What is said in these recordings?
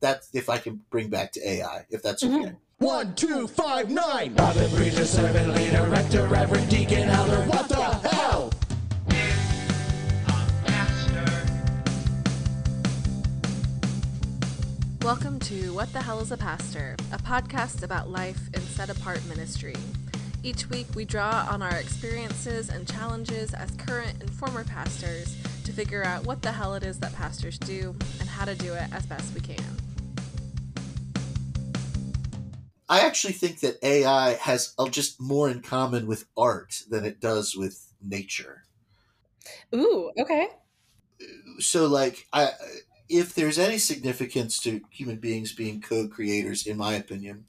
That's if I can bring back to AI, if that's okay. Mm-hmm. One, two, five, nine. Prophet, preacher, servant, leader, rector, reverend, deacon, elder. What the hell? Welcome to What the Hell is a Pastor, a podcast about life in set apart ministry. Each week, we draw on our experiences and challenges as current and former pastors to figure out what the hell it is that pastors do and how to do it as best we can. I actually think that AI has uh, just more in common with art than it does with nature. Ooh, okay. So, like, I, if there's any significance to human beings being co-creators, in my opinion,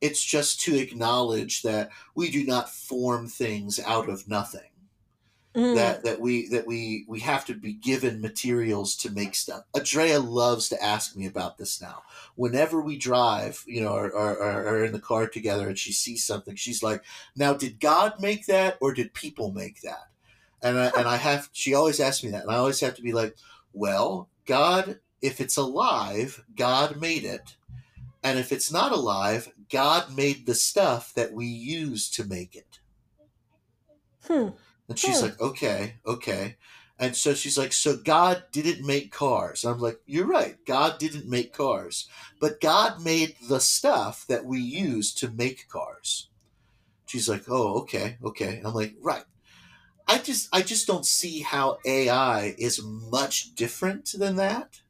it's just to acknowledge that we do not form things out of nothing. Mm. That that we that we we have to be given materials to make stuff. Adrea loves to ask me about this now. Whenever we drive, you know, or, or, or in the car together, and she sees something, she's like, "Now, did God make that, or did people make that?" And I, and I have. She always asks me that, and I always have to be like, "Well, God, if it's alive, God made it." And if it's not alive, God made the stuff that we use to make it. Hmm. And she's like, okay, okay. And so she's like, so God didn't make cars. And I'm like, you're right. God didn't make cars. But God made the stuff that we use to make cars. She's like, oh, okay, okay. And I'm like, right. I just I just don't see how AI is much different than that.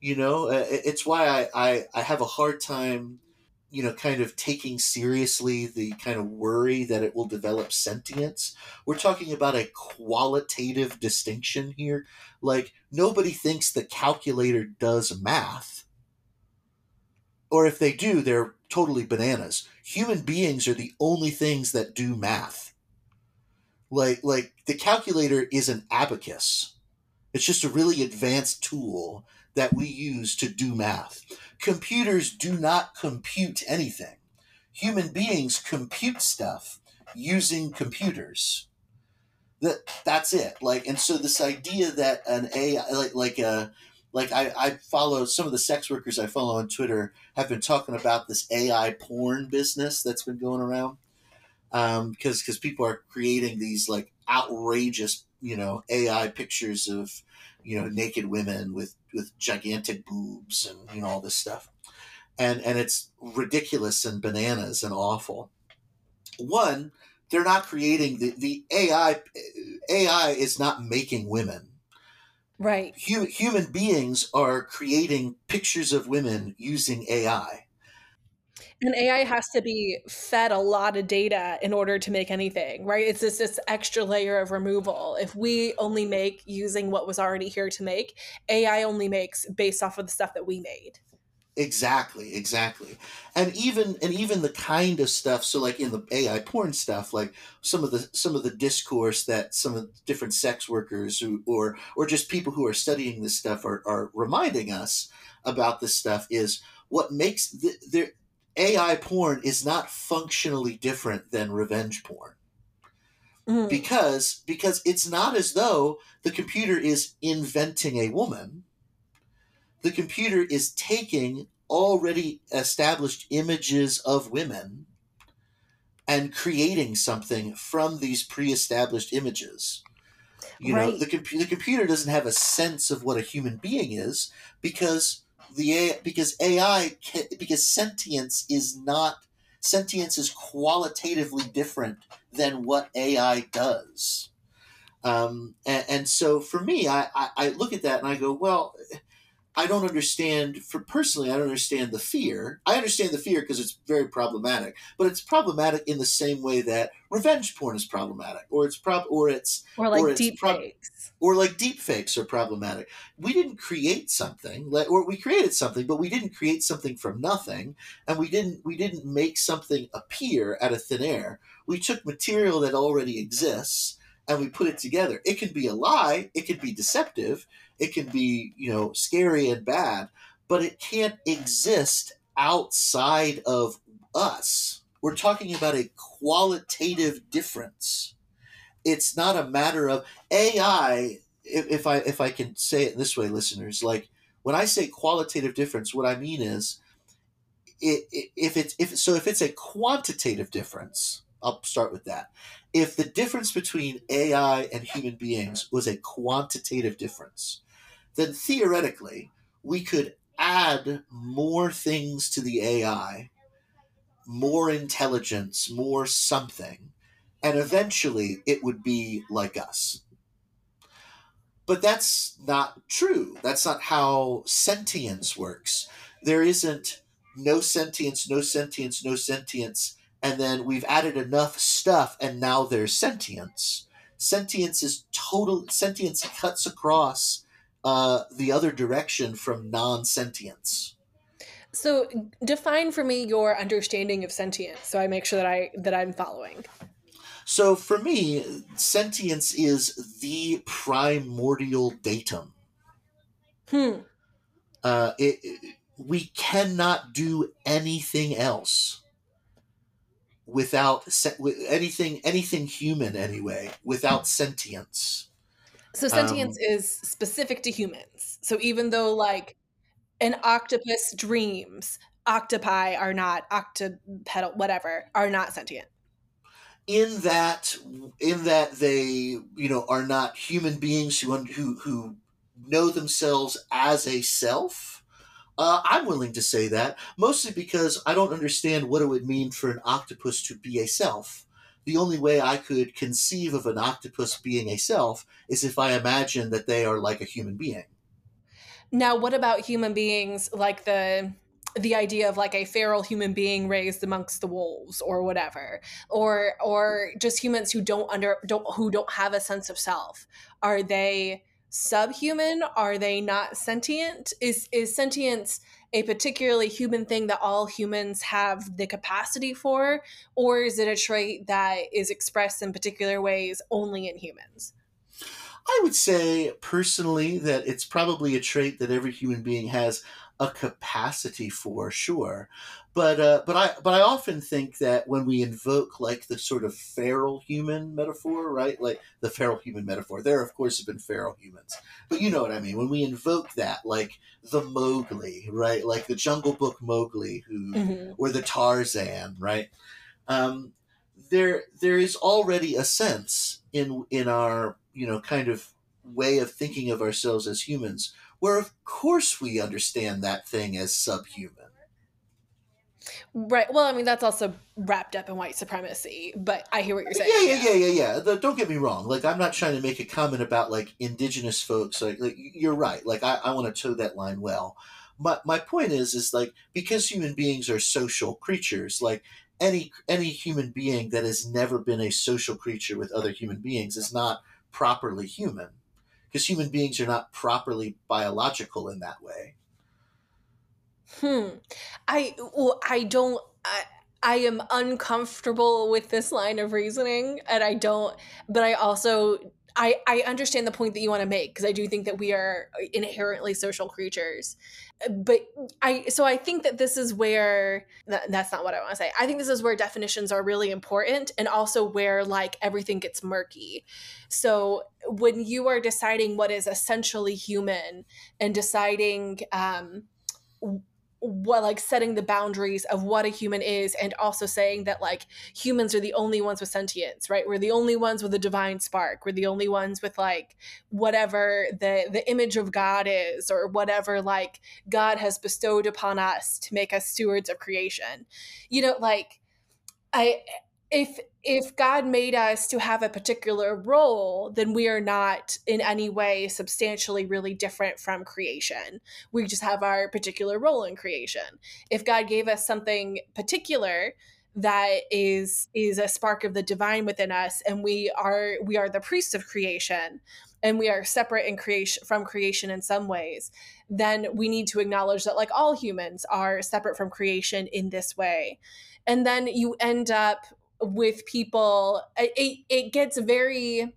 You know, uh, it's why I, I, I have a hard time you know, kind of taking seriously the kind of worry that it will develop sentience. We're talking about a qualitative distinction here. Like, nobody thinks the calculator does math. Or if they do, they're totally bananas. Human beings are the only things that do math. Like, like the calculator is an abacus. It's just a really advanced tool that we use to do math computers do not compute anything. Human beings compute stuff using computers. That that's it. Like, and so this idea that an AI, like like a uh, like I, I follow some of the sex workers I follow on Twitter have been talking about this AI porn business that's been going around. Um, because because people are creating these like outrageous, you know, AI pictures of you know naked women with with gigantic boobs and you know all this stuff. And and it's ridiculous and bananas and awful. One they're not creating the, the ai ai is not making women. Right. Human beings are creating pictures of women using ai and AI has to be fed a lot of data in order to make anything, right? It's just this extra layer of removal. If we only make using what was already here to make, AI only makes based off of the stuff that we made. Exactly, exactly. And even and even the kind of stuff, so like in the AI porn stuff, like some of the some of the discourse that some of the different sex workers who, or or just people who are studying this stuff are, are reminding us about this stuff is what makes the, there AI porn is not functionally different than revenge porn. Mm. Because because it's not as though the computer is inventing a woman. The computer is taking already established images of women and creating something from these pre-established images. You right. know, the, the computer doesn't have a sense of what a human being is because the AI, because AI because sentience is not sentience is qualitatively different than what AI does. Um, and, and, so for me, I, I, I, look at that and I go, well, I don't understand. For personally, I don't understand the fear. I understand the fear because it's very problematic, but it's problematic in the same way that revenge porn is problematic, or it's prob, or it's or like or deep prob- fakes, or like deep fakes are problematic. We didn't create something, or we created something, but we didn't create something from nothing, and we didn't we didn't make something appear out of thin air. We took material that already exists and we put it together. It can be a lie. It can be deceptive it can be you know scary and bad but it can't exist outside of us we're talking about a qualitative difference it's not a matter of ai if, if i if i can say it this way listeners like when I say qualitative difference, what I mean is if it's if so if it's a quantitative difference, I'll start with that. If the difference between AI and human beings was a quantitative difference, then theoretically we could add more things to the AI, more intelligence, more something, and eventually it would be like us. But that's not true. That's not how sentience works. There isn't no sentience, no sentience, no sentience, and then we've added enough stuff and now there's sentience. Sentience is total, sentience cuts across uh, the other direction from non sentience. So define for me your understanding of sentience so I make sure that I that I'm following. So for me, sentience is the primordial datum. Hmm. Uh, it, it, we cannot do anything else without anything anything human anyway without sentience. So sentience um, is specific to humans. So even though like an octopus dreams, octopi are not octopedal whatever are not sentient in that in that they you know are not human beings who who who know themselves as a self uh, i'm willing to say that mostly because i don't understand what it would mean for an octopus to be a self the only way i could conceive of an octopus being a self is if i imagine that they are like a human being. Now what about human beings like the the idea of like a feral human being raised amongst the wolves or whatever? Or or just humans who don't under don't who don't have a sense of self. Are they subhuman are they not sentient? Is is sentience a particularly human thing that all humans have the capacity for? Or is it a trait that is expressed in particular ways only in humans? I would say personally that it's probably a trait that every human being has a capacity for, sure. But uh, but I but I often think that when we invoke like the sort of feral human metaphor, right? Like the feral human metaphor, there of course have been feral humans, but you know what I mean. When we invoke that, like the Mowgli, right? Like the Jungle Book Mowgli, who mm-hmm. or the Tarzan, right? Um, there there is already a sense in in our you know kind of way of thinking of ourselves as humans where of course we understand that thing as subhuman. Right. Well, I mean, that's also wrapped up in white supremacy, but I hear what you're saying. Yeah, yeah, yeah, yeah, yeah. don't get me wrong. Like, I'm not trying to make a comment about like indigenous folks. Like, like you're right. Like, I, I want to toe that line well. My my point is, is like because human beings are social creatures. Like any any human being that has never been a social creature with other human beings is not properly human because human beings are not properly biological in that way. Hmm. I well, I don't. I, I am uncomfortable with this line of reasoning, and I don't. But I also I, I understand the point that you want to make because I do think that we are inherently social creatures. But I so I think that this is where that's not what I want to say. I think this is where definitions are really important and also where like everything gets murky. So when you are deciding what is essentially human and deciding um what like setting the boundaries of what a human is and also saying that like humans are the only ones with sentience right? We're the only ones with a divine spark. We're the only ones with like whatever the the image of god is or whatever like god has bestowed upon us to make us stewards of creation. You know like i if if God made us to have a particular role, then we are not in any way substantially really different from creation. We just have our particular role in creation. If God gave us something particular that is is a spark of the divine within us and we are we are the priests of creation and we are separate in creation from creation in some ways then we need to acknowledge that like all humans are separate from creation in this way and then you end up with people it, it gets very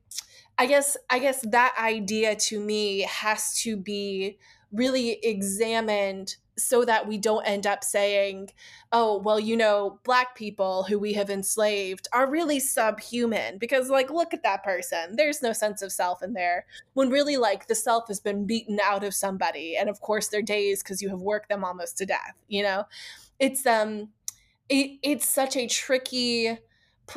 i guess i guess that idea to me has to be really examined so that we don't end up saying, oh, well, you know, black people who we have enslaved are really subhuman because, like, look at that person. There's no sense of self in there. When really, like, the self has been beaten out of somebody. And of course, they're days because you have worked them almost to death, you know? It's, um, it, it's such a tricky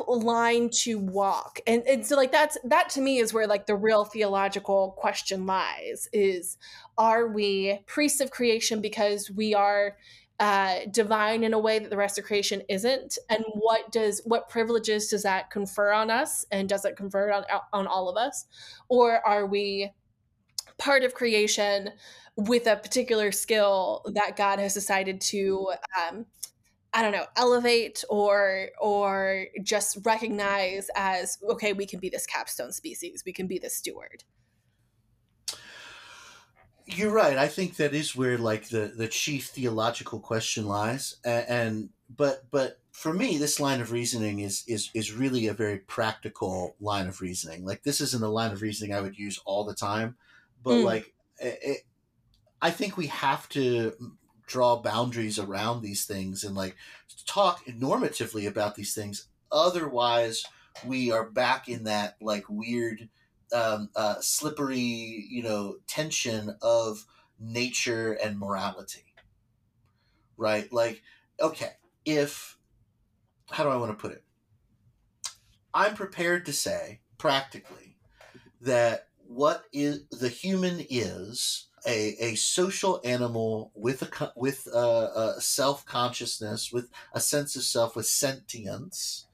line to walk. And, and so like that's that to me is where like the real theological question lies is are we priests of creation because we are uh, divine in a way that the rest of creation isn't? And what does what privileges does that confer on us? And does it confer on on all of us? Or are we part of creation with a particular skill that god has decided to um, I don't know, elevate or or just recognize as okay, we can be this capstone species, we can be this steward. You're right. I think that is where like the the chief theological question lies, and, and but but for me, this line of reasoning is is is really a very practical line of reasoning. Like this isn't a line of reasoning I would use all the time, but mm. like it, I think we have to draw boundaries around these things and like talk normatively about these things. Otherwise, we are back in that like weird um, uh, slippery, you know, tension of nature and morality. Right? Like, okay, if, how do I want to put it? I'm prepared to say, practically, that what is the human is a, a social animal with a with a, a self consciousness, with a sense of self, with sentience,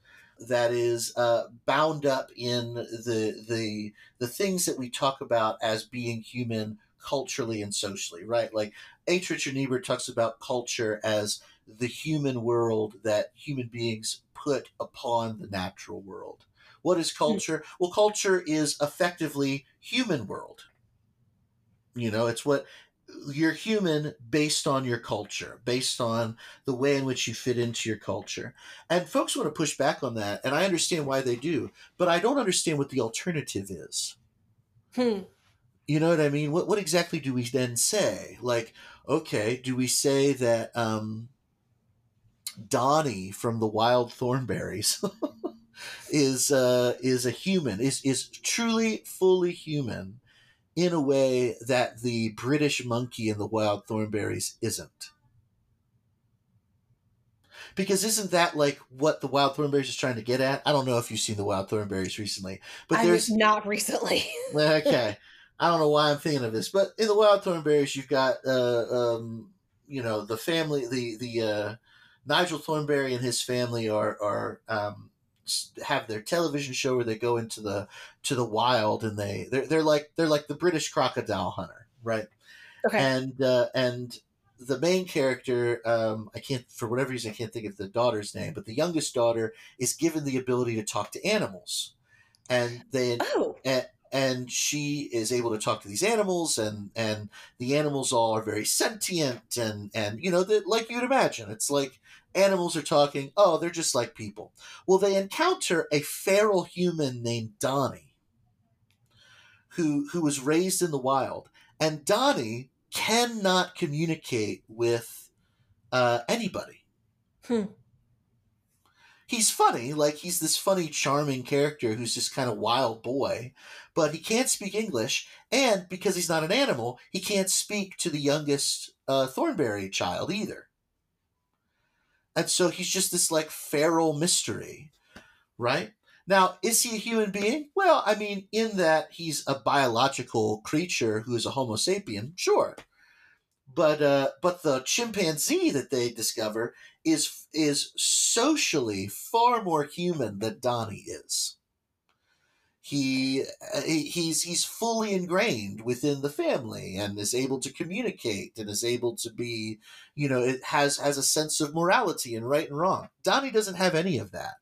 that is uh, bound up in the the the things that we talk about as being human culturally and socially, right? Like H. Richard Niebuhr talks about culture as the human world that human beings put upon the natural world. What is hmm. culture? Well, culture is effectively human world. You know, it's what you're human based on your culture, based on the way in which you fit into your culture. And folks want to push back on that, and I understand why they do, but I don't understand what the alternative is. Hmm. You know what I mean? What what exactly do we then say? Like, okay, do we say that um, Donnie from the Wild Thornberrys is uh, is a human, is is truly fully human, in a way that the British monkey in the wild Thornberrys isn't. Because isn't that like what the wild Thornberrys is trying to get at? I don't know if you've seen the wild Thornberrys recently, but I there's not recently. okay, I don't know why I'm thinking of this, but in the wild Thornberrys, you've got uh, um, you know the family, the the uh, Nigel Thornberry and his family are are um, have their television show where they go into the to the wild and they they're, they're like they're like the British crocodile hunter, right? Okay. And uh, and the main character, um, I can't for whatever reason I can't think of the daughter's name, but the youngest daughter is given the ability to talk to animals, and they oh. And, and she is able to talk to these animals and and the animals all are very sentient and and you know that like you'd imagine it's like animals are talking. Oh, they're just like people. Well, they encounter a feral human named Donnie, who who was raised in the wild, and Donnie cannot communicate with uh, anybody. Hmm. He's funny, like he's this funny, charming character who's just kind of wild boy, but he can't speak English, and because he's not an animal, he can't speak to the youngest uh, Thornberry child either. And so he's just this like feral mystery, right? Now, is he a human being? Well, I mean, in that he's a biological creature who is a Homo sapien, sure. But uh, but the chimpanzee that they discover is is socially far more human than Donnie is he he's he's fully ingrained within the family and is able to communicate and is able to be you know it has has a sense of morality and right and wrong. Donnie doesn't have any of that.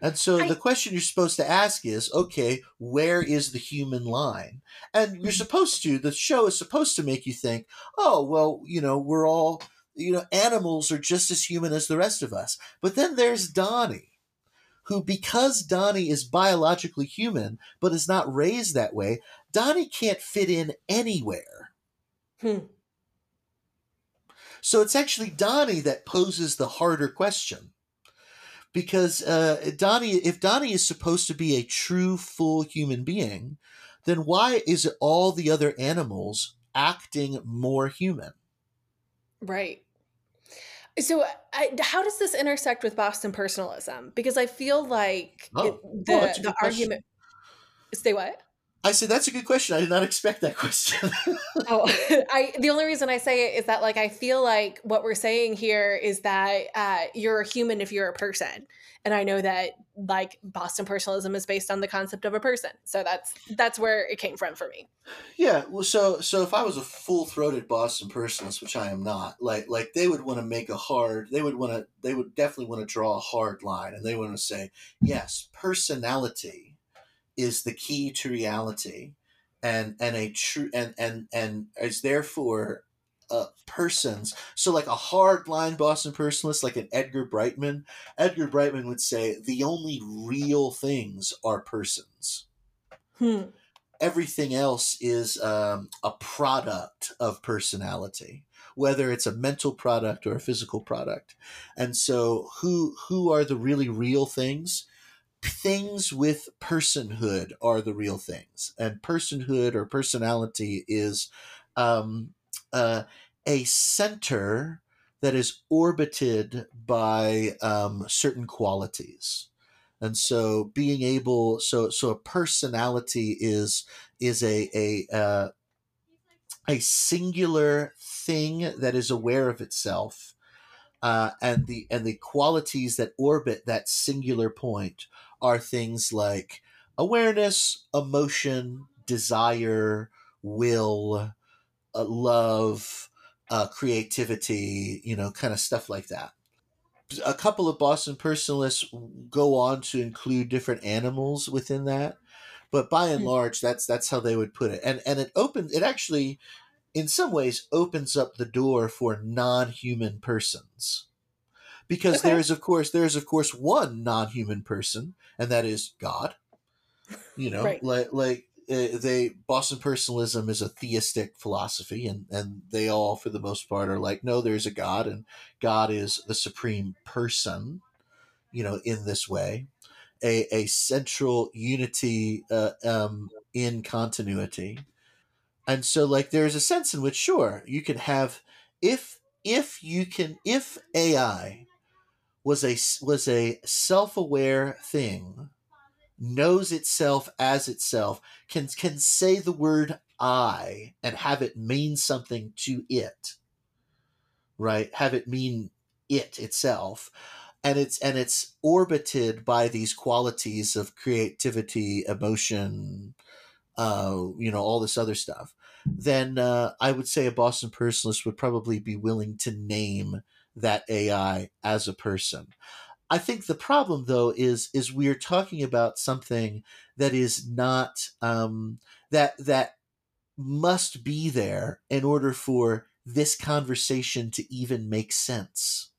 And so I, the question you're supposed to ask is okay where is the human line? And you're mm-hmm. supposed to the show is supposed to make you think oh well you know we're all you know animals are just as human as the rest of us. But then there's donnie who, because Donnie is biologically human but is not raised that way, Donnie can't fit in anywhere. Hmm. So it's actually Donnie that poses the harder question. Because uh, Donnie, if Donnie is supposed to be a true, full human being, then why is it all the other animals acting more human? Right. So, I, how does this intersect with Boston personalism? Because I feel like Oh, it, the the question. argument. Say what? I said that's a good question. I did not expect that question. Oh, I the only reason I say it is that like I feel like what we're saying here is that uh, you're a human if you're a person, and I know that like Boston personalism is based on the concept of a person, so that's that's where it came from for me. yeah, well, so so if I was a full throated Boston personalist, which I am not, like like they would want to make a hard, they would want to, they would definitely want to draw a hard line, and they want to say, yes, personality is the key to reality, and and a true and and and is therefore uh, persons. So like a hard line Boston personalist, like an Edgar Brightman, Edgar Brightman would say the only real things are persons Hmm. everything else is um, a product of personality whether it's a mental product or a physical product and so who who are the really real things things with personhood are the real things. And personhood or personality is um, uh, a center that is orbited by um, certain qualities. And so being able so so a personality is is a a uh, a singular thing that is aware of itself uh, and the and the qualities that orbit that singular point are things like awareness emotion desire will uh, love uh, creativity you know kind of stuff like that a couple of Boston personalists go on to include different animals within that, but by and Hmm. large, that's that's how they would put it. And and it opens it actually, in some ways, opens up the door for non-human persons, because Okay. there is of course there is of course one non-human person, and that is God. You know, Right. like like uh, they Boston personalism is a theistic philosophy, and and they all for the most part are like, no, there's a God, and God is the supreme person, you know, in this way, a, a central unity uh, um, in continuity. And so, like, there's a sense in which, sure, you can have, if if you can, if AI was a was a self aware thing, knows itself as itself, can can say the word I and have it mean something to it right? Have it mean it itself. And it's and it's orbited by these qualities of creativity emotion uh you know all this other stuff. Then uh, i would say a boston personalist would probably be willing to name that ai as a person i think the problem though is is we're talking about something that is not um that that must be there in order for this conversation to even make sense.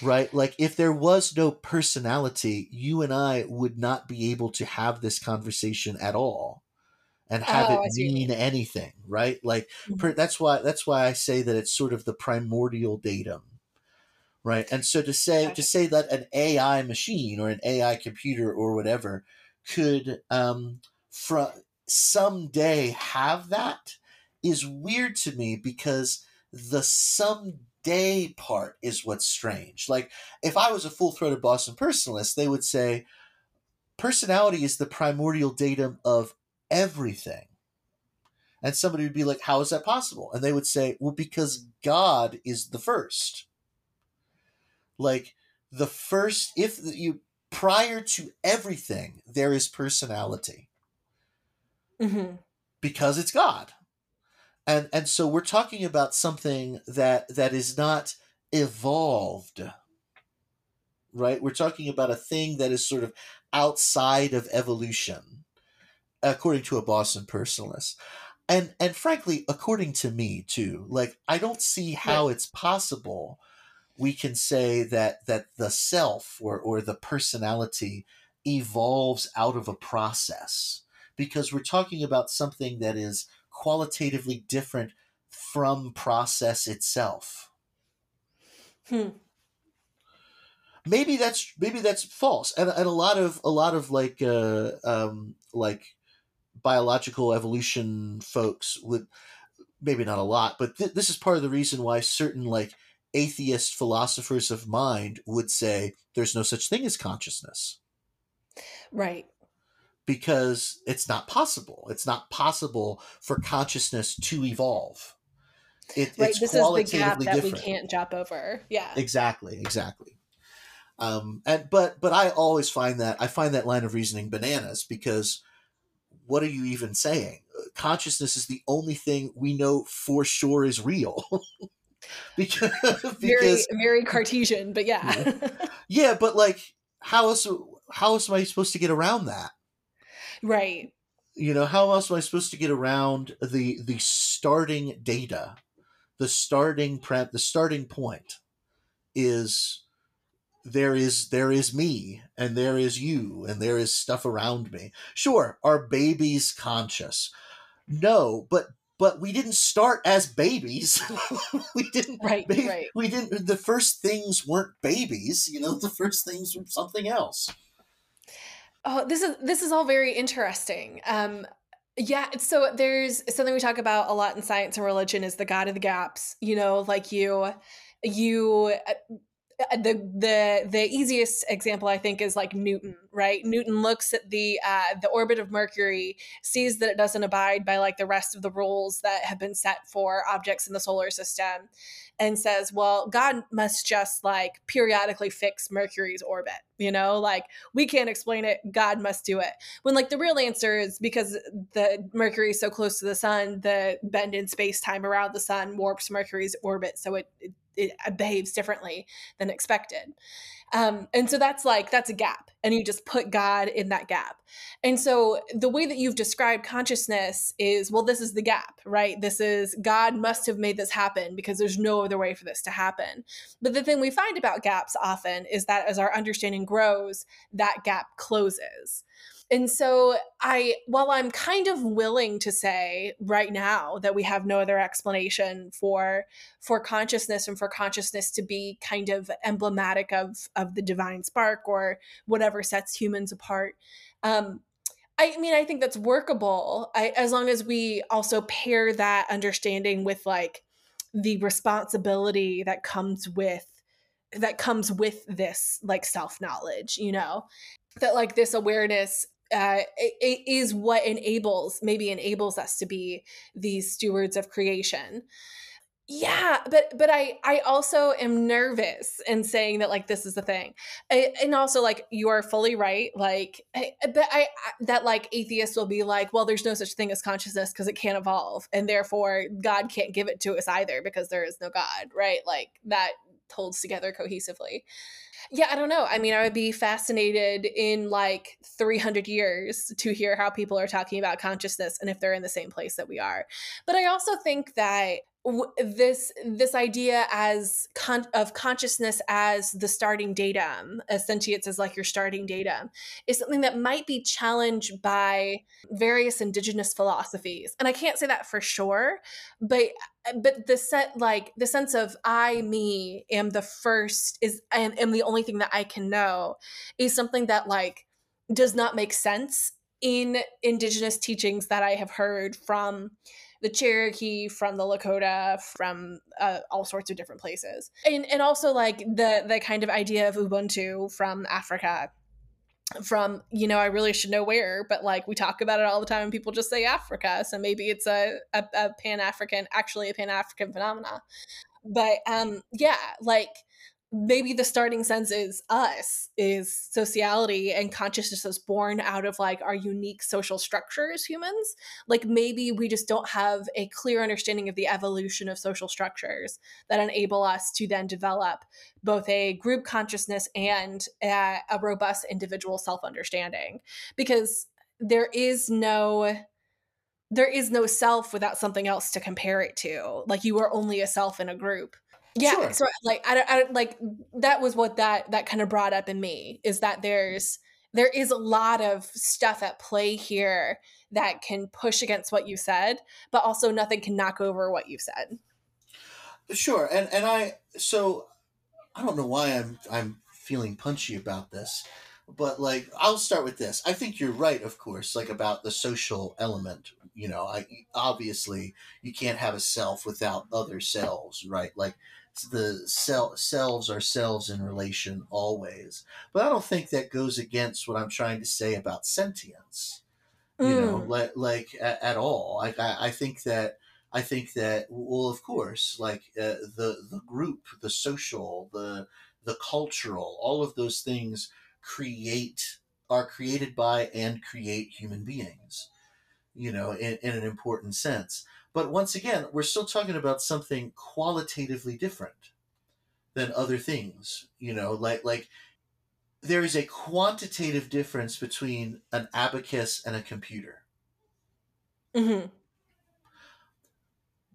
Right? Like, if there was no personality, you and I would not be able to have this conversation at all and have Oh, it see what you mean anything, right? Like, Mhm. per, that's why that's why I say that it's sort of the primordial datum, right? And so to say Gotcha. to say that an AI machine or an AI computer or whatever could um, fr- someday have that is weird to me because the someday part is what's strange. Like if I was a full throated Boston personalist, they would say personality is the primordial datum of everything. And somebody would be like, How is that possible? And they would say, Well, because God is the first. Like the first, if you prior to everything, there is personality hmm because it's God. And and so we're talking about something that that is not evolved. Right? We're talking about a thing that is sort of outside of evolution, according to a Boston personalist. And and frankly, according to me too, like I don't see how it's possible we can say that that the self or or the personality evolves out of a process because we're talking about something that is qualitatively different from process itself. Hmm. Maybe that's maybe that's false, and, and a lot of a lot of like uh, um, like biological evolution folks would maybe not a lot, but th- this is part of the reason why certain like atheist philosophers of mind would say there's no such thing as consciousness Right. because it's not possible. It's not possible for consciousness to evolve. It, Right. it's This is the gap qualitatively that we can't jump over. Yeah. Exactly, exactly. Um, and but but I always find that I find that line of reasoning bananas because what are you even saying? Consciousness is the only thing we know for sure is real. because Very very Cartesian, but yeah. yeah, but like how else how else am I supposed to get around that? right. you know how else am i supposed to get around the the starting data the starting prep the starting point is there is there is me and there is you and there is stuff around me sure are babies conscious no but but we didn't start as babies we didn't Right, right. we didn't the first things weren't babies you know the first things were something else Oh, this is this is all very interesting. Um yeah, so there's something we talk about a lot in science and religion is the god of the gaps. You know, like you you uh, the the the easiest example I think is like Newton, right? Newton looks at the uh, the orbit of Mercury, sees that it doesn't abide by like the rest of the rules that have been set for objects in the solar system, and says, "Well, God must just like periodically fix Mercury's orbit." You know, like we can't explain it. God must do it. When like the real answer is because the Mercury is so close to the sun, the bend in space time around the sun warps Mercury's orbit, so it, it it behaves differently than expected. Um, and so that's like that's a gap, and you just put God in that gap. And so the way that you've described consciousness is well, this is the gap, right? This is God must have made this happen because there's no other way for this to happen. But the thing we find about gaps often is that as our understanding grows, that gap closes. And so I while I'm kind of willing to say right now that we have no other explanation for for consciousness and for consciousness to be kind of emblematic of of the divine spark or whatever sets humans apart um I mean, I think that's workable. I, as long as we also pair that understanding with like the responsibility that comes with that comes with this like self knowledge, you know, that like this awareness uh, it, is what enables maybe enables us to be these stewards of creation. Yeah but but i i also am nervous in saying that like this is the thing. I, and also like you are fully right like I, but I, I that like atheists will be like well there's no such thing as consciousness because it can't evolve and therefore god can't give it to us either because there is no god right? Like that holds together cohesively yeah, I don't know. I mean, I would be fascinated in like 300 years to hear how people are talking about consciousness and if they're in the same place that we are. But I also think that this this idea as con- of consciousness as the starting datum, as sentience as like your starting datum, is something that might be challenged by various indigenous philosophies. And I can't say that for sure, but but the set like the sense of i me am the first is and am the only thing that i can know is something that like does not make sense in indigenous teachings that i have heard from the cherokee from the lakota from uh, all sorts of different places. And and also like the the kind of idea of ubuntu from africa from you know i really should know where but like we talk about it all the time and people just say africa so maybe it's a, a, a pan-african actually a pan-african phenomena. But um yeah like maybe the starting sense is us is sociality and consciousness is born out of like our unique social structure as humans. Like maybe we just don't have a clear understanding of the evolution of social structures that enable us to then develop both a group consciousness and a, a robust individual self-understanding. Because there is no there is no self without something else to compare it to. Like you are only a self in a group yeah Sure. so like I, I like that was what that that kind of brought up in me is that there's there is a lot of stuff at play here that can push against what you said, but also nothing can knock over what you've said. Sure, and and I so I don't know why I'm I'm feeling punchy about this, but like I'll start with this. I think you're right, of course, like about the social element. You know, I obviously you can't have a self without other selves, right? Like the cell selves are selves in relation always. But I don't think that goes against what I'm trying to say about sentience. You mm. know, like like at, at all. Like I, I think that I think that well, of course, like uh, the the group, the social, the the cultural, all of those things create are created by and create human beings. You know, in, in an important sense. But once again, we're still talking about something qualitatively different than other things. You know, like like there is a quantitative difference between an abacus and a computer. Mm-hmm.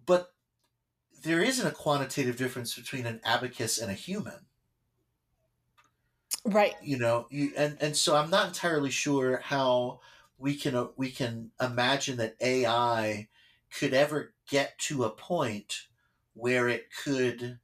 But there isn't a quantitative difference between an abacus and a human. Right. You know, you and and so I'm not entirely sure how we can uh, we can imagine that AI could ever get to a point where it could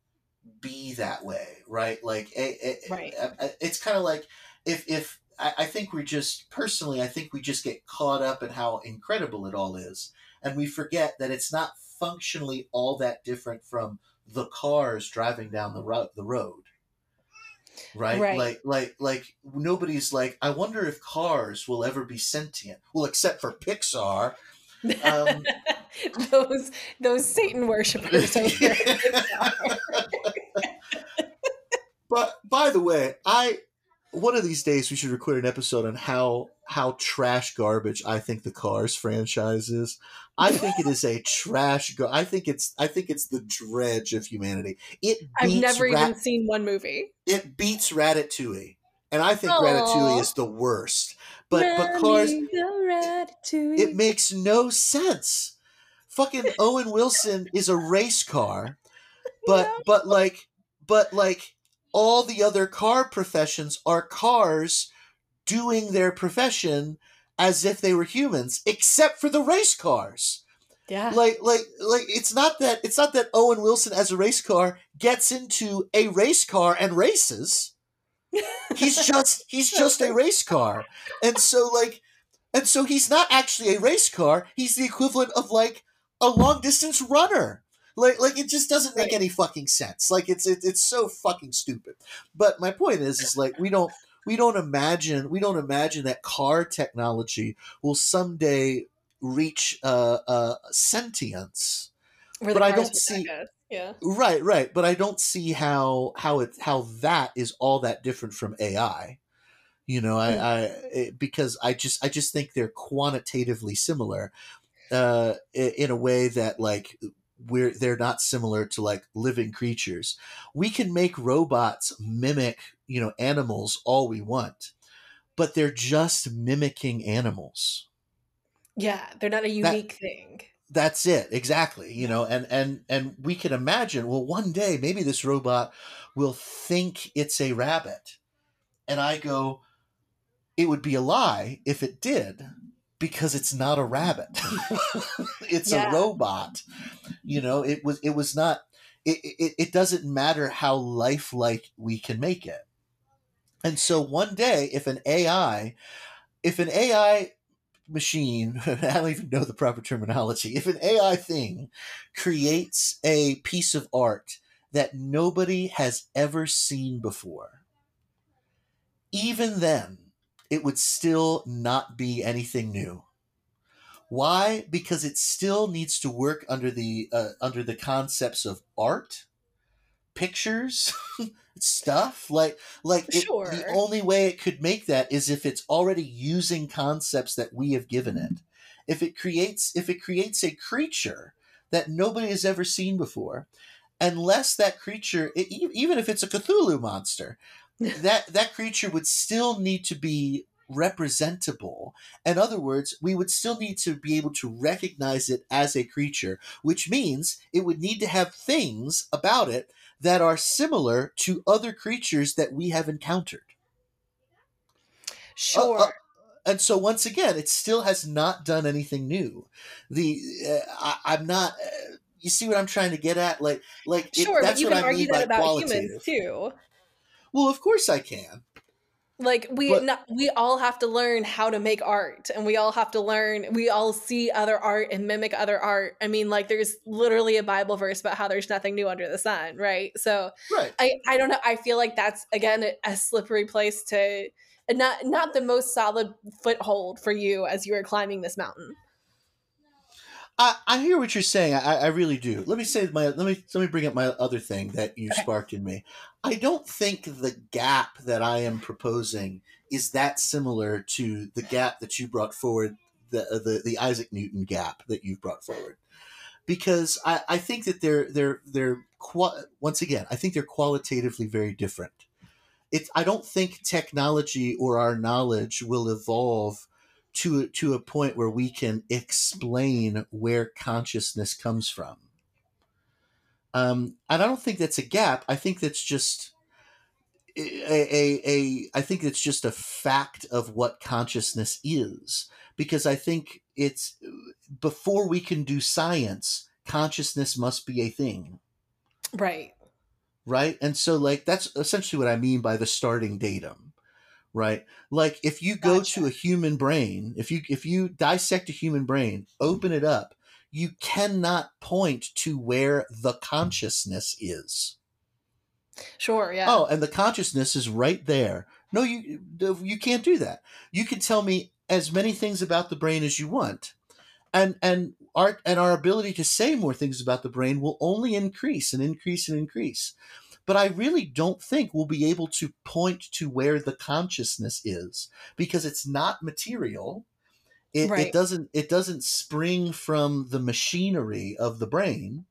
be that way, right? Like, it, right. it's kind of like if if I think we just personally, I think we just get caught up in how incredible it all is, and we forget that it's not functionally all that different from the cars driving down the road. The road, right? right? Like, like, like nobody's like, I wonder if cars will ever be sentient. Well, except for Pixar, um, those those Satan worshippers. but by the way, I one of these days we should record an episode on how how trash garbage I think the Cars franchise is. I think it is a trash. Go- I think it's. I think it's the dredge of humanity. It. I've never Rat- even seen one movie. It beats Ratatouille, and I think Aww. Ratatouille is the worst. But but Cars. It makes no sense. Fucking Owen Wilson is a race car, but but like but like all the other car professions are cars doing their profession as if they were humans, except for the race cars. Yeah. Like like like it's not that it's not that Owen Wilson as a race car gets into a race car and races. He's just he's just a race car. And so like and so he's not actually a race car, he's the equivalent of like a long distance runner. Like, like it just doesn't make any fucking sense. Like it's it, it's so fucking stupid. But my point is, is like we don't we don't imagine we don't imagine that car technology will someday reach uh, uh, sentience. Where but I don't see. Yeah. Right, right, but I don't see how how it how that is all that different from AI. You know, I, hmm. I it, because I just I just think they're quantitatively similar, uh, in a way that like we're they're not similar to like living creatures. We can make robots mimic, you know, animals all we want, but they're just mimicking animals. Yeah, they're not a unique that, thing. That's it, exactly. You know, and and and we can imagine, well, one day maybe this robot will think it's a rabbit. And I go, it would be a lie if it did because it's not a rabbit. it's yeah. a robot. You know, it was it was not it, it it doesn't matter how lifelike we can make it. And so one day if an AI if an AI machine, I don't even know the proper terminology, if an AI thing creates a piece of art that nobody has ever seen before, even then it would still not be anything new. Why? Because it still needs to work under the uh, under the concepts of art, pictures, stuff. Like like it, sure. the only way it could make that is if it's already using concepts that we have given it. If it creates if it creates a creature that nobody has ever seen before, unless that creature, it, even if it's a Cthulhu monster, that that creature would still need to be representable. In other words, we would still need to be able to recognize it as a creature, which means it would need to have things about it that are similar to other creatures that we have encountered. Sure. uh, and so once again, it still has not done anything new. The uh, I, I'm not. Uh, you see what I'm trying to get at? Like, like it, sure, but that's you what can I argue mean that about humans too. Well, of course I can. Like we But- not, we all have to learn how to make art and we all have to learn we all see other art and mimic other art. I mean like there's literally a bible verse about how there's nothing new under the sun, right? So Right. I I don't know. I feel like that's again a, slippery place to not not the most solid foothold for you as you are climbing this mountain. I, I hear what you're saying. I, I really do. Let me say my let me let me bring up my other thing that you Okay. sparked in me. I don't think the gap that I am proposing is that similar to the gap that you brought forward, the uh, the, the Isaac Newton gap that you've brought forward, because I, I think that they're they're they're once again I think they're qualitatively very different. It I don't think technology or our knowledge will evolve to to a point where we can explain where consciousness comes from. Um, and I don't think that's a gap. I think that's just a, a, a I think it's just a fact of what consciousness is because I think it's before we can do science, consciousness must be a thing Right. right? And so like that's essentially what I mean by the starting datum, right? Like if you go Gotcha. to a human brain, if you if you dissect a human brain, open it up, you cannot point to where the consciousness is. Sure, yeah. Oh, and the consciousness is right there. No, you you can't do that. You can tell me as many things about the brain as you want. And and our and our ability to say more things about the brain will only increase and increase and increase. But I really don't think we'll be able to point to where the consciousness is because it's not material. It, Right. it doesn't it doesn't spring from the machinery of the brain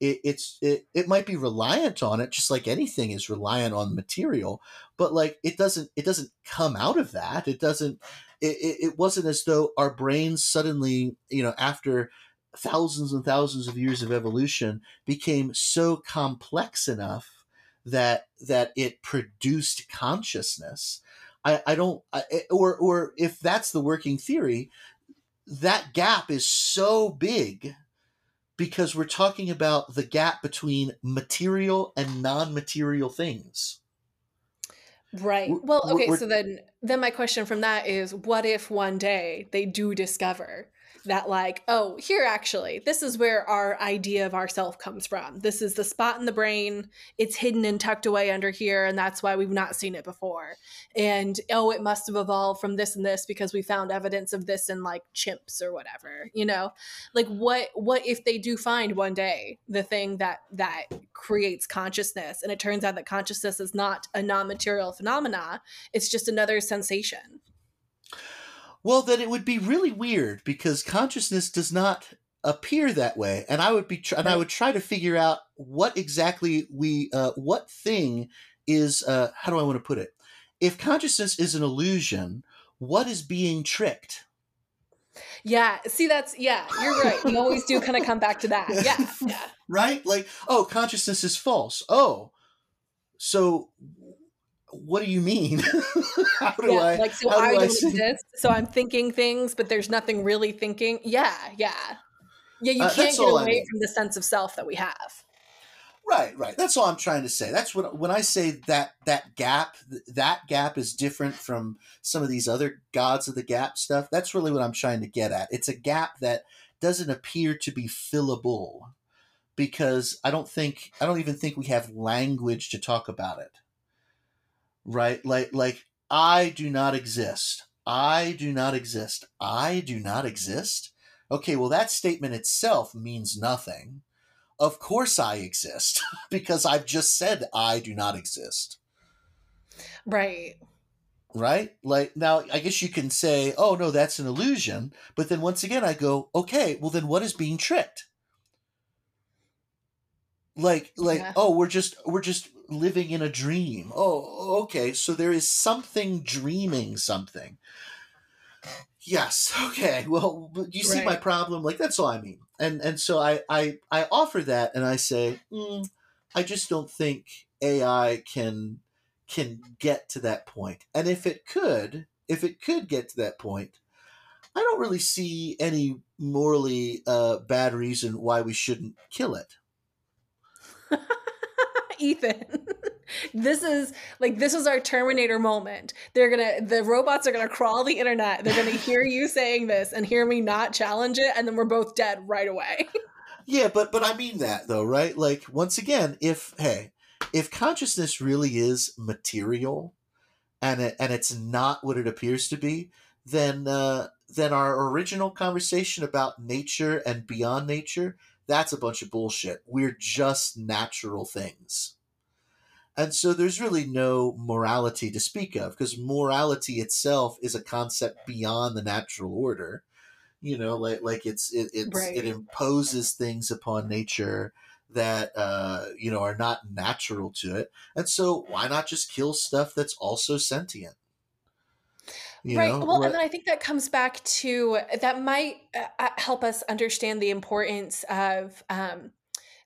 it, it's it, it might be reliant on it just like anything is reliant on material but like it doesn't it doesn't come out of that it doesn't it, it, it wasn't as though our brains suddenly you know after thousands and thousands of years of evolution became so complex enough that that it produced consciousness i i don't I, eh, or or if that's the working theory that gap is so big because we're talking about the gap between material and non-material things. Right. We're- Well, okay, so then then my question from that is what if one day they do discover that like, oh, here actually, this is where our idea of ourself comes from. This is the spot in the brain. It's hidden and tucked away under here and that's why we've not seen it before. And oh, it must have evolved from this and this because we found evidence of this in like chimps or whatever, you know? Like what what if they do find one day the thing that that creates consciousness and it turns out that consciousness is not a non-material phenomena it's just another sensation Well, then it would be really weird because consciousness does not appear that way, and I would be tr- and I would try to figure out what exactly we uh, what thing is uh, how do I want to put it? If consciousness is an illusion, what is being tricked? yeah see that's yeah you're right you always do kind of come back to that yeah yeah right? Like, oh, consciousness is false. Oh, so what do you mean? how do yeah I? like so do i see- exist so i'm thinking things but there's nothing really thinking yeah yeah yeah you Uh, can't get all I away mean. from the sense of self that we have Right, right. That's all I'm trying to say. That's what when I say that that gap, that gap is different from some of these other gods of the gap stuff. That's really what I'm trying to get at. It's a gap that doesn't appear to be fillable because I don't think I don't even think we have language to talk about it. Right? Like like I do not exist. I do not exist. I do not exist. Okay, well that statement itself means nothing of course I exist because I've just said I do not exist. right Right? Like now I guess you can say, "Oh no, that's an illusion." But then once again I go, "Okay, well then what is being tricked?" Like like, Yeah. "Oh, we're just we're just living in a dream." Oh, okay. So there is something dreaming something. Yes. Okay. Well, you see my problem. Like that's all I mean. And and so I I I offer that, and I say, mm, I just don't think AI can can get to that point. And if it could, if it could get to that point, I don't really see any morally uh, bad reason why we shouldn't kill it. Ethan. this is like this is our Terminator moment. They're gonna the robots are gonna crawl the internet. They're gonna hear you saying this and hear me not challenge it, and then we're both dead right away. yeah, but but I mean that though, right? Like once again, if hey, if consciousness really is material, and it, and it's not what it appears to be, then uh, then our original conversation about nature and beyond nature that's a bunch of bullshit. We're just natural things. And so there's really no morality to speak of because morality itself is a concept beyond the natural order. You know, like like it's it it's, right. it imposes things upon nature that uh, you know are not natural to it. And so why not just kill stuff that's also sentient? Right. Know? Well, and then I think that comes back to that might uh, uh, help us understand the importance of um,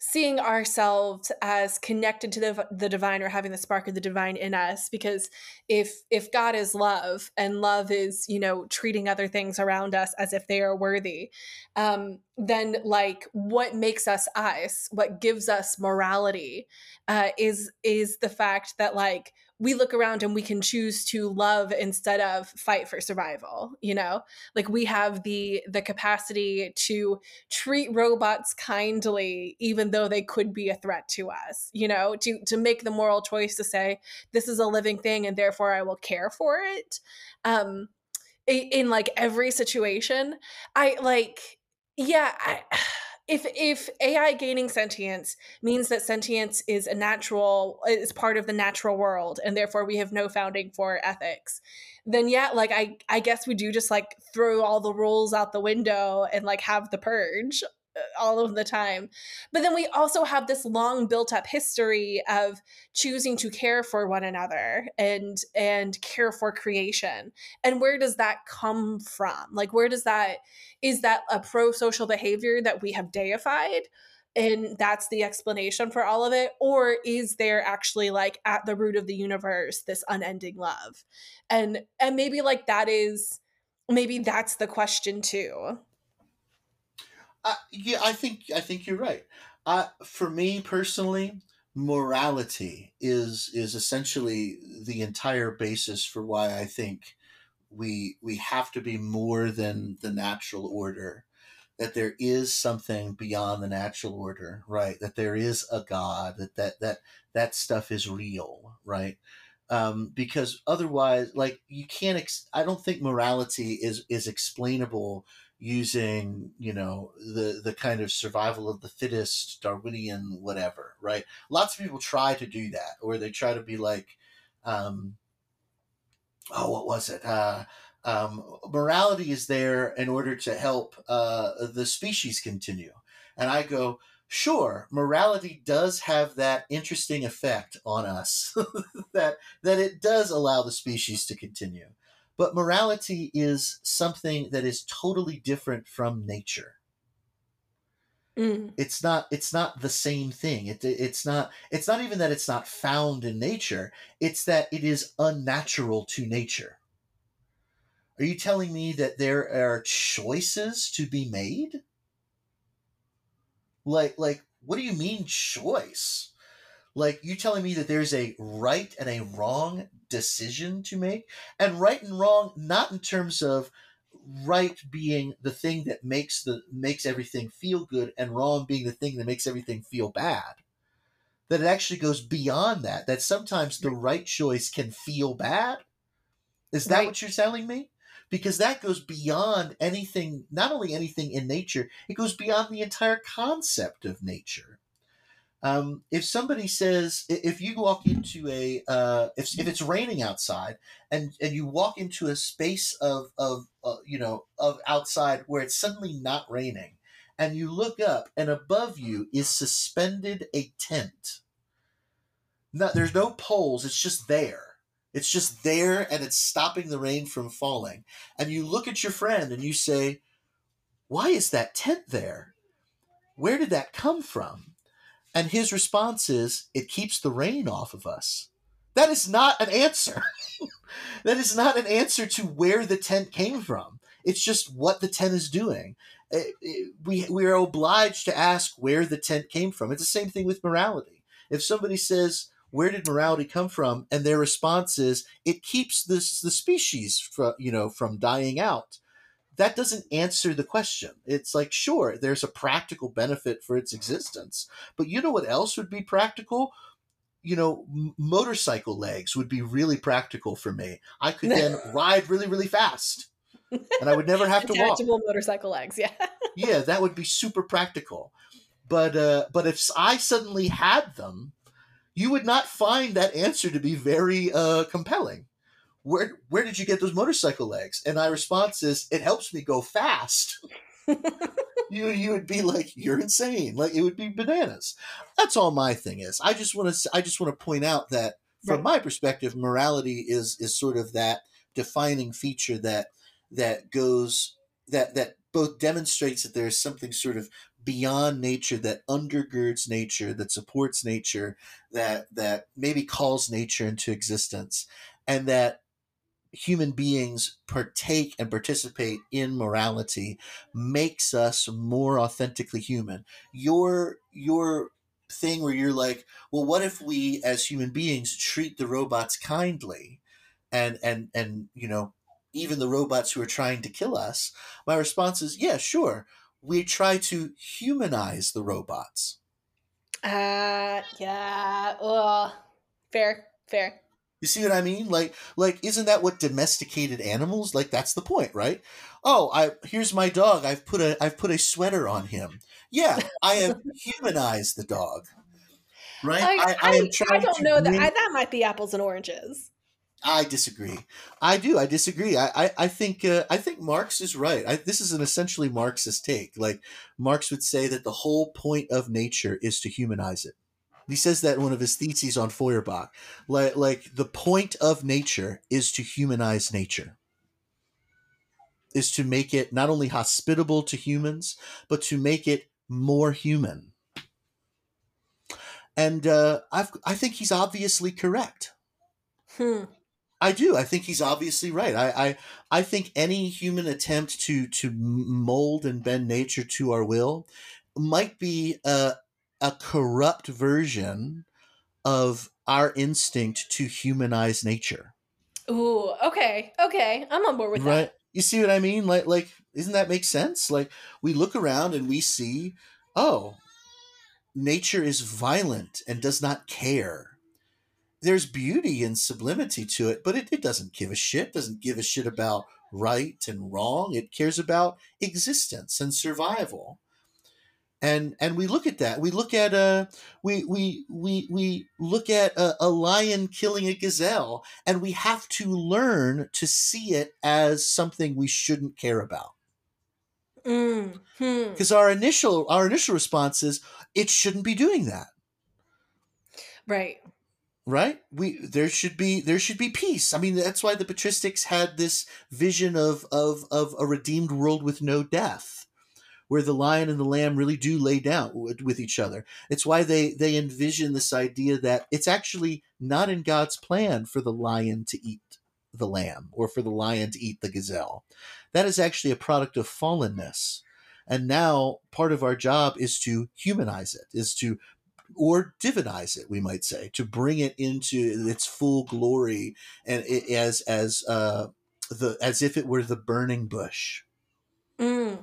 seeing ourselves as connected to the, the divine or having the spark of the divine in us because if if god is love and love is you know treating other things around us as if they are worthy um then like what makes us us what gives us morality uh is is the fact that like we look around and we can choose to love instead of fight for survival you know? Like we have the the capacity to treat robots kindly even though they could be a threat to us you know? To to make the moral choice to say this is a living thing and therefore i will care for it. Um in, in like every situation i like yeah i if if AI gaining sentience means that sentience is a natural is part of the natural world and therefore we have no founding for ethics, then yeah, like I I guess we do just like throw all the rules out the window and like have the purge all of the time. But then we also have this long built up history of choosing to care for one another and and care for creation. And where does that come from? Like where does that is that a pro social behavior that we have deified? and that's the explanation for all of it or is there actually like at the root of the universe this unending love and and maybe like that is maybe that's the question too uh, yeah, I think I think you're right. Uh, for me personally, morality is is essentially the entire basis for why I think we we have to be more than the natural order. That there is something beyond the natural order, right? That there is a God. That that that that stuff is real, right? Um, because otherwise, like you can't. Ex- I don't think morality is is explainable using you know the the kind of survival of the fittest darwinian whatever right? Lots of people try to do that or they try to be like um oh what was it? Uh um, morality is there in order to help uh, the species continue. And i go sure morality does have that interesting effect on us that that it does allow the species to continue but morality is something that is totally different from nature. Mm. It's not it's not the same thing. It, it's not it's not even that it's not found in nature. It's that it is unnatural to nature. Are you telling me that there are choices to be made? Like like what do you mean choice? Like you telling me that there's a right and a wrong decision to make, and right and wrong not in terms of right being the thing that makes the makes everything feel good, and wrong being the thing that makes everything feel bad. That it actually goes beyond that. That sometimes the right choice can feel bad. Is that right. what you're telling me? because that goes beyond anything, not only anything in nature, it goes beyond the entire concept of nature. Um, if somebody says, if you walk into a, uh, if, if it's raining outside and, and you walk into a space of, of uh, you know, of outside where it's suddenly not raining and you look up and above you is suspended a tent. There's no poles. It's just there. It's just there and it's stopping the rain from falling. And you look at your friend and you say, why is that tent there? Where did that come from? And his response is, it keeps the rain off of us. that is not an answer. that is not an answer to where the tent came from. It's just what the tent is doing. It, it, we we are obliged to ask where the tent came from. It's the same thing with morality. If somebody says, "Where did morality come from?" and their response is, "It keeps this the species from you know from dying out," that doesn't answer the question. It's like, sure, there's a practical benefit for its existence, but you know what else would be practical? you know, m- motorcycle legs would be really practical for me. I could then ride really, really fast, and I would never have to walk. Detachable motorcycle legs, yeah. Yeah, that would be super practical. But uh, but if I suddenly had them, you would not find that answer to be very uh, compelling. Where where did you get those motorcycle legs? And my response is, it helps me go fast. you you would be like you're insane like it would be bananas that's all my thing is i just want to i just want to point out that from Right. my perspective morality is is sort of that defining feature that that goes that that both demonstrates that there's something sort of beyond nature that undergirds nature that supports nature that that maybe calls nature into existence and that human beings partake and participate in morality makes us more authentically human your your thing where you're like well what if we as human beings treat the robots kindly and and and you know even the robots who are trying to kill us my response is yeah sure we try to humanize the robots Uh, yeah. Ugh. Fair, fair. You see what I mean? Like, like, isn't that what domesticated animals? Like, that's the point, right? Oh, I here's my dog. I've put a I've put a sweater on him. Yeah, I have humanized the dog. Right? I, I, I, am trying don't know that. I, that might be apples and oranges. I disagree. I do. I disagree. I I, I think uh, I think Marx is right. I, this is an essentially Marxist take. Like Marx would say that the whole point of nature is to humanize it. He says that in one of his theses on Feuerbach. Like like the point of nature is to humanize nature. Is to make it not only hospitable to humans, but to make it more human. And uh, I've, I think he's obviously correct. Hmm. I do. I think he's obviously right. I, I I think any human attempt to to mold and bend nature to our will might be a a corrupt version of our instinct to humanize nature. Ooh. Okay. Okay. I'm on board with right? that. You see what I mean? Like like isn't that make sense? Like we look around and we see, oh, nature is violent and does not care. There's beauty and sublimity to it, but it, it doesn't give a shit, doesn't give a shit about right and wrong. It cares about existence and survival. And and we look at that. We look at uh we we we we look at a, a lion killing a gazelle, and we have to learn to see it as something we shouldn't care about. Because our initial our initial response is it shouldn't be doing that. Right. right? We there should be there should be peace. I mean that's why the patristics had this vision of of of a redeemed world with no death where the lion and the lamb really do lay down with, each other it's why they they envision this idea that it's actually not in god's plan for the lion to eat the lamb or for the lion to eat the gazelle that is actually a product of fallenness and now part of our job is to humanize it is to or divinize it we might say to bring it into its full glory and it, as as uh the as if it were the burning bush. Mm.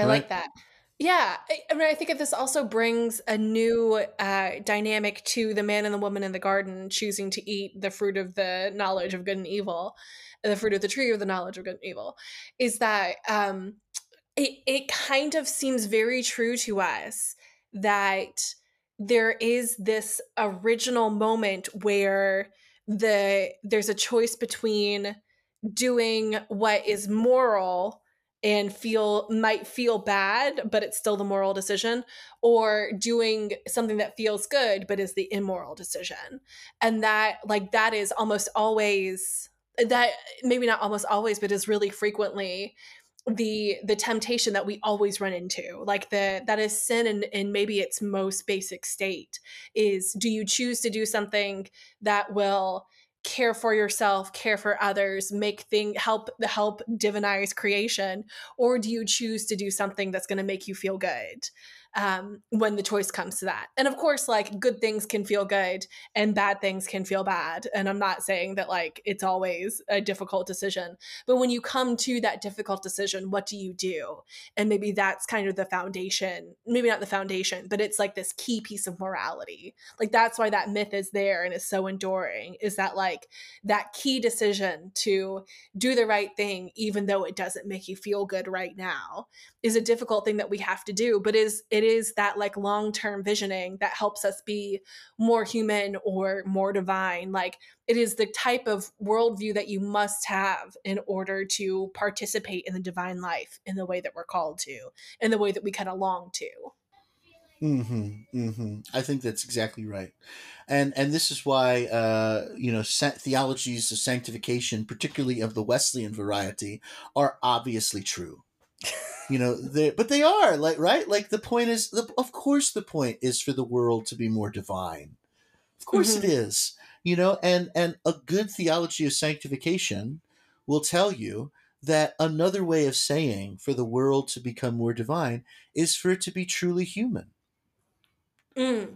I Right. like that. Yeah, I, I mean, I think if this also brings a new uh, dynamic to the man and the woman in the garden choosing to eat the fruit of the knowledge of good and evil, the fruit of the tree of the knowledge of good and evil, is that um, it it kind of seems very true to us that there is this original moment where the there's a choice between doing what is moral and feel might feel bad but it's still the moral decision or doing something that feels good but is the immoral decision. And that like that is almost always that maybe not almost always but is really frequently the the temptation that we always run into. Like the that is sin in, in maybe its most basic state is do you choose to do something that will care for yourself care for others make thing help the help divinize creation or do you choose to do something that's going to make you feel good um, when the choice comes to that. And of course, like good things can feel good and bad things can feel bad. And I'm not saying that like it's always a difficult decision, but when you come to that difficult decision, what do you do? And maybe that's kind of the foundation, maybe not the foundation, but it's like this key piece of morality. Like that's why that myth is there and is so enduring is that like that key decision to do the right thing, even though it doesn't make you feel good right now, is a difficult thing that we have to do, but is it is that like long-term visioning that helps us be more human or more divine. Like it is the type of worldview that you must have in order to participate in the divine life in the way that we're called to, in the way that we kind of long to. Mm-hmm, mm-hmm. I think that's exactly right, and and this is why uh, you know theologies of sanctification, particularly of the Wesleyan variety, are obviously true you know they but they are like right like the point is the, of course the point is for the world to be more divine of course mm-hmm. it is you know and and a good theology of sanctification will tell you that another way of saying for the world to become more divine is for it to be truly human mm.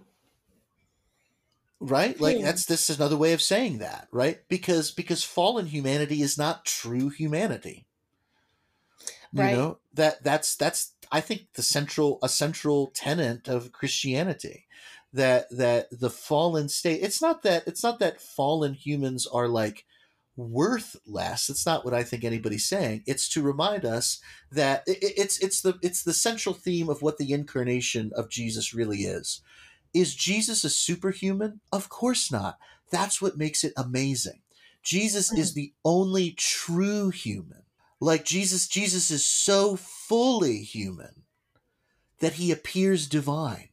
right like mm. that's this is another way of saying that right because because fallen humanity is not true humanity you right. know that that's that's i think the central a central tenet of christianity that that the fallen state it's not that it's not that fallen humans are like worth less it's not what i think anybody's saying. It's to remind us that it, it's it's the it's the central theme of what the incarnation of jesus really is. Is jesus a superhuman? Of course not. That's what makes it amazing. Jesus is the only true human like Jesus, Jesus is so fully human that he appears divine.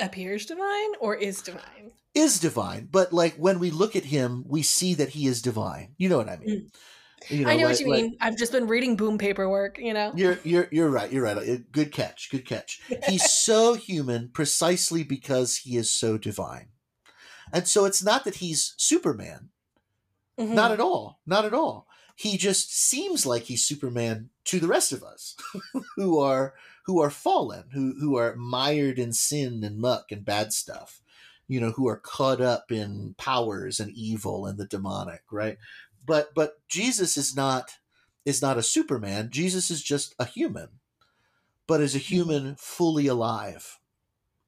Appears divine or is divine? Is divine, but like when we look at him, we see that he is divine. You know what I mean? Mm. You know, I know like, what you like, mean. I've just been reading boom paperwork. You know, you're you're you're right. You're right. Good catch. Good catch. He's so human precisely because he is so divine, and so it's not that he's Superman. Mm-hmm. Not at all. Not at all he just seems like he's Superman to the rest of us who are who are fallen, who who are mired in sin and muck and bad stuff, you know, who are caught up in powers and evil and the demonic, right? But but Jesus is not is not a Superman. Jesus is just a human, but is a mm-hmm. human fully alive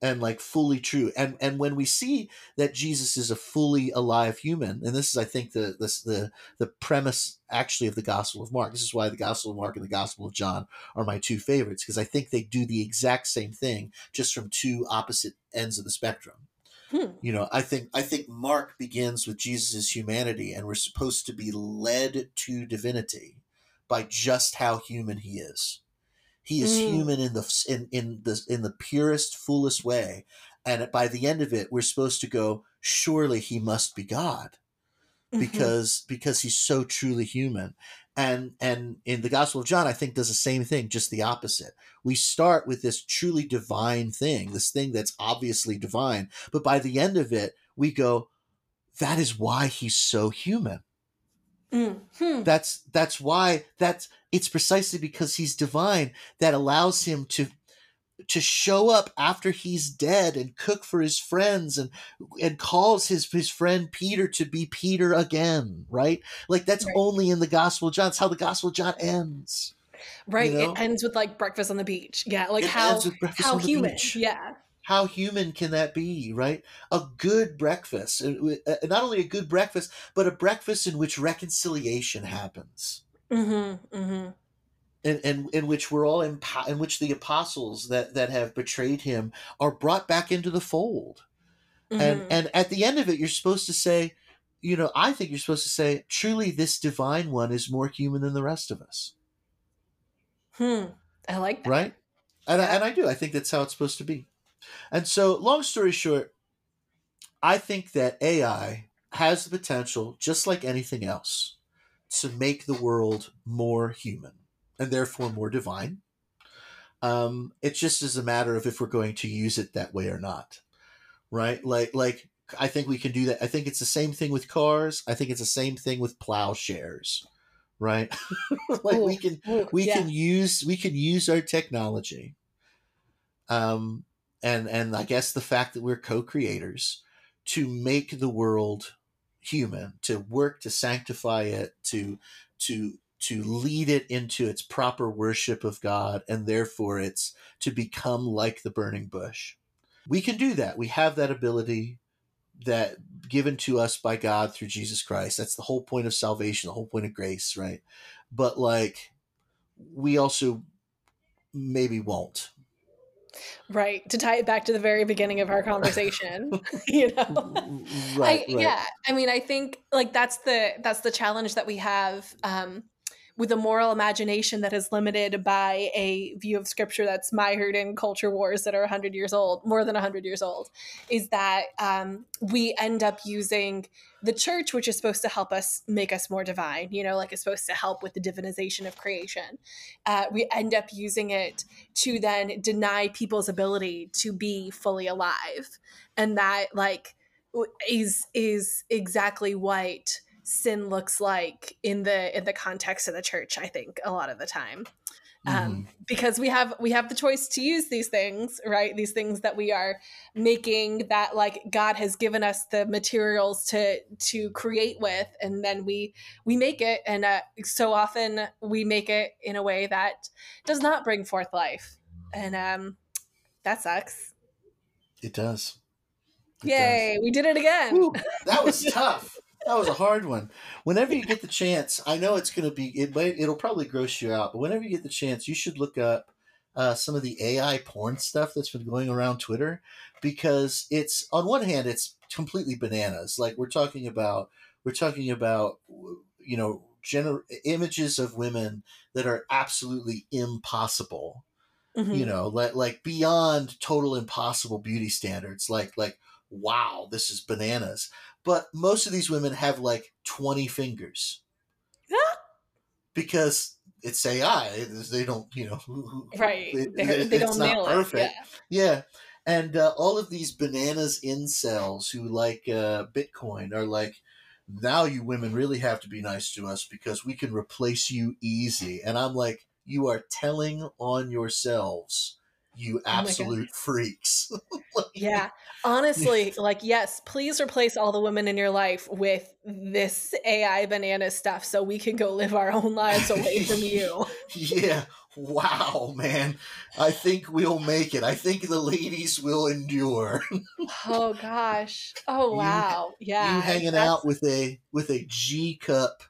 and like fully true. And and when we see that Jesus is a fully alive human, and this is I think the the the, the premise actually of the Gospel of Mark. This is why the Gospel of Mark and the Gospel of John are my two favorites because I think they do the exact same thing just from two opposite ends of the spectrum. Hmm. You know, I think I think Mark begins with Jesus' humanity, and we're supposed to be led to divinity by just how human he is. He is mm. human in the in in the in the purest, fullest way, and by the end of it, we're supposed to go. Surely he must be God, mm-hmm. because because he's so truly human. And and in the Gospel of John, I think does the same thing, just the opposite. We start with this truly divine thing, this thing that's obviously divine, but by the end of it, we go, that is why he's so human. Mm-hmm. That's that's why that's it's precisely because he's divine that allows him to to show up after he's dead and cook for his friends and and calls his his friend Peter to be Peter again, right? Like that's right. only in the Gospel of John. That's how the Gospel of John ends. Right. You know? It ends with like breakfast on the beach. Yeah. Like it how how human. Beach. Yeah how human can that be right a good breakfast uh, uh, not only a good breakfast but a breakfast in which reconciliation happens mm-hmm, mm-hmm. In, in, in which we're all in, in which the apostles that, that have betrayed him are brought back into the fold mm-hmm. and and at the end of it you're supposed to say you know i think you're supposed to say truly this divine one is more human than the rest of us hmm i like that right and, yeah. I, and i do i think that's how it's supposed to be and so, long story short, I think that AI has the potential, just like anything else, to make the world more human. and therefore more divine. Um, it's just as a matter of if we're going to use it that way or not, right? Like, like I think we can do that. I think it's the same thing with cars. I think it's the same thing with plowshares, right? like Ooh, we can ooh, we yeah. can use we can use our technology, um, and and I guess the fact that we're co-creators to make the world human, to work to sanctify it, to to to lead it into its proper worship of God, and therefore it's to become like the burning bush. We can do that. We have that ability that given to us by God through Jesus Christ. That's the whole point of salvation, the whole point of grace, right? But like we also maybe won't. Right. To tie it back to the very beginning of our conversation, you know. right, right. I, Yeah, I mean, I think like that's the that's the challenge that we have um, with a moral imagination that is limited by a view of scripture that's mired in culture wars that are hundred years old, more than hundred years old. Is that um, we end up using the church, which is supposed to help us make us more divine, you know, like it's supposed to help with the divinization of creation. Uh, we end up using it to then deny people's ability to be fully alive, and that like is is exactly what sin looks like in the in the context of the church i think a lot of the time. Um, because we have we have the choice to use these things right? These things that we are making that like god has given us the materials to to create with and then we we make it. And uh, so often we make it in a way that does not bring forth life. And um that sucks. It does. It yay we did it again. Does. Whew, that was tough. That was a hard one. Whenever you get the chance, I know it's going to be it might it'll probably gross you out, but whenever you get the chance, you should look up uh, some of the AI porn stuff that's been going around Twitter because it's on one hand it's completely bananas. Like we're talking about we're talking about you know gener- images of women that are absolutely impossible Mhm. you know like like beyond total impossible beauty standards like like wow this is bananas but most of these women have like 20 fingers. Because it's ai they don't you know right. they it's don't not nail perfect. it yeah. And uh, all of these bananas incels who like uh, bitcoin are like now you women really have to be nice to us because we can replace you easy. And i'm like you are telling on yourselves you Oh absolute freaks Like, Yeah. Honestly, like, yes, please replace all the women in your life with this AI banana stuff so we can go live our own lives away from you. yeah wow man i think we'll make it i think the ladies will endure Oh gosh. Oh You- wow. Yeah. you hanging that's- out with a with a G cup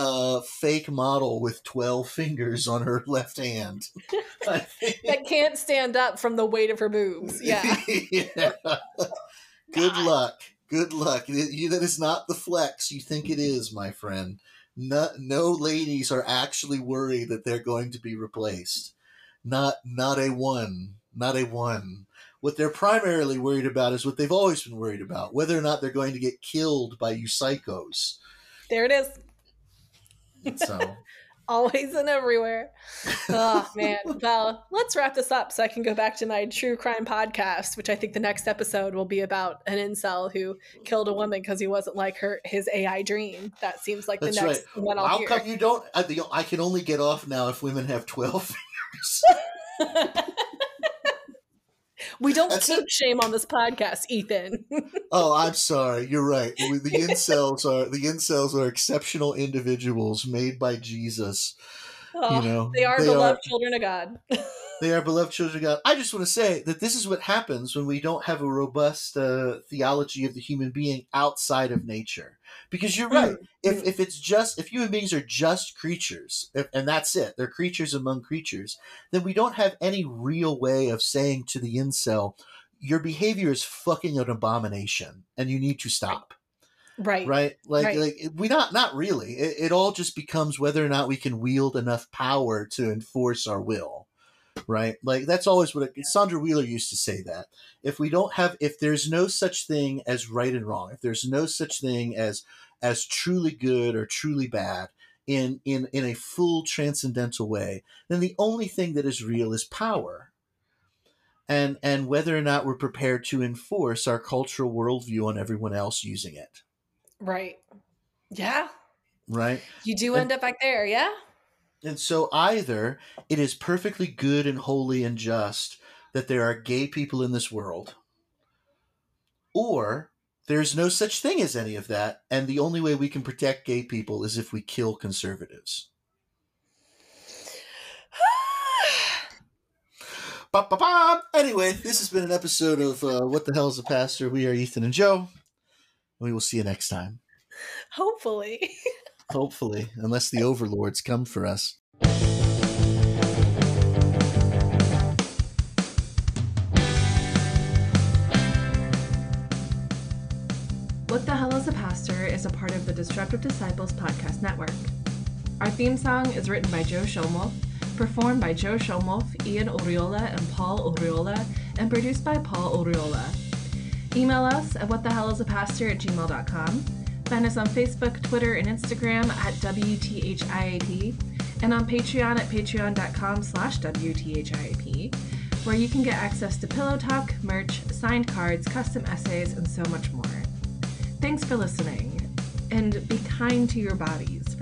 uh fake model with 12 fingers on her left hand. That can't stand up from the weight of her boobs. Yeah. Yeah. Good luck. Good luck. You, that is not the flex you think it is, my friend. No, no ladies are actually worried that they're going to be replaced. Not not a one. Not a one. What they're primarily worried about is what they've always been worried about, whether or not they're going to get killed by you psychos. There it is. So Always and everywhere. Oh man. Well, let's wrap this up so I can go back to my true crime podcast, which I think the next episode will be about an incel who killed a woman because he wasn't like her his AI dream. That seems like that's the next right. one I'll How hear. come you don't? I, I can only get off now if women have 12 fingers. we don't That's kink shame on this podcast, Ethan. Oh, I'm sorry. You're right. The incels are the incels are exceptional individuals made by Jesus. Oh, you know, they are beloved children of God. they are beloved children of God. I just want to say that this is what happens when we don't have a robust uh, theology of the human being outside of nature. Because you're right. If if it's just if human beings are just creatures, if, and that's it, they're creatures among creatures, then we don't have any real way of saying to the incel, your behavior is fucking an abomination, and you need to stop. Right. right like Right. like we not not really it, it all just becomes whether or not we can wield enough power to enforce our will right like that's always what it, Sondra Wheeler used to say that if we don't have if there's no such thing as right and wrong if there's no such thing as as truly good or truly bad in in in a full transcendental way, then the only thing that is real is power. And and whether or not we're prepared to enforce our cultural worldview on everyone else using it. Right. Yeah. Right. You do end up back there, yeah? And so either it is perfectly good and holy and just that there are gay people in this world, or there's no such thing as any of that, and the only way we can protect gay people is if we kill conservatives. ba, ba, ba. Anyway, this has been an episode of uh, What the Hell is a Pastor? We are Ethan and Joe. We will see you next time. Hopefully. Hopefully, unless the overlords come for us. What the Hell is a Pastor is a part of the Disruptive Disciples podcast network. Our theme song is written by Joe Shomolf, performed by Joe Shomolf, Ian Oriola, and Paul Oriola, and produced by Paul Oriola. Email us at whatthehellisapastor at gmail.com. Find us on Facebook, Twitter, and Instagram at WTHIAP, and on Patreon at patreon.com slash WTHIAP, where you can get access to Pillow Talk, merch, signed cards, custom essays, and so much more. Thanks for listening, and be kind to your bodies.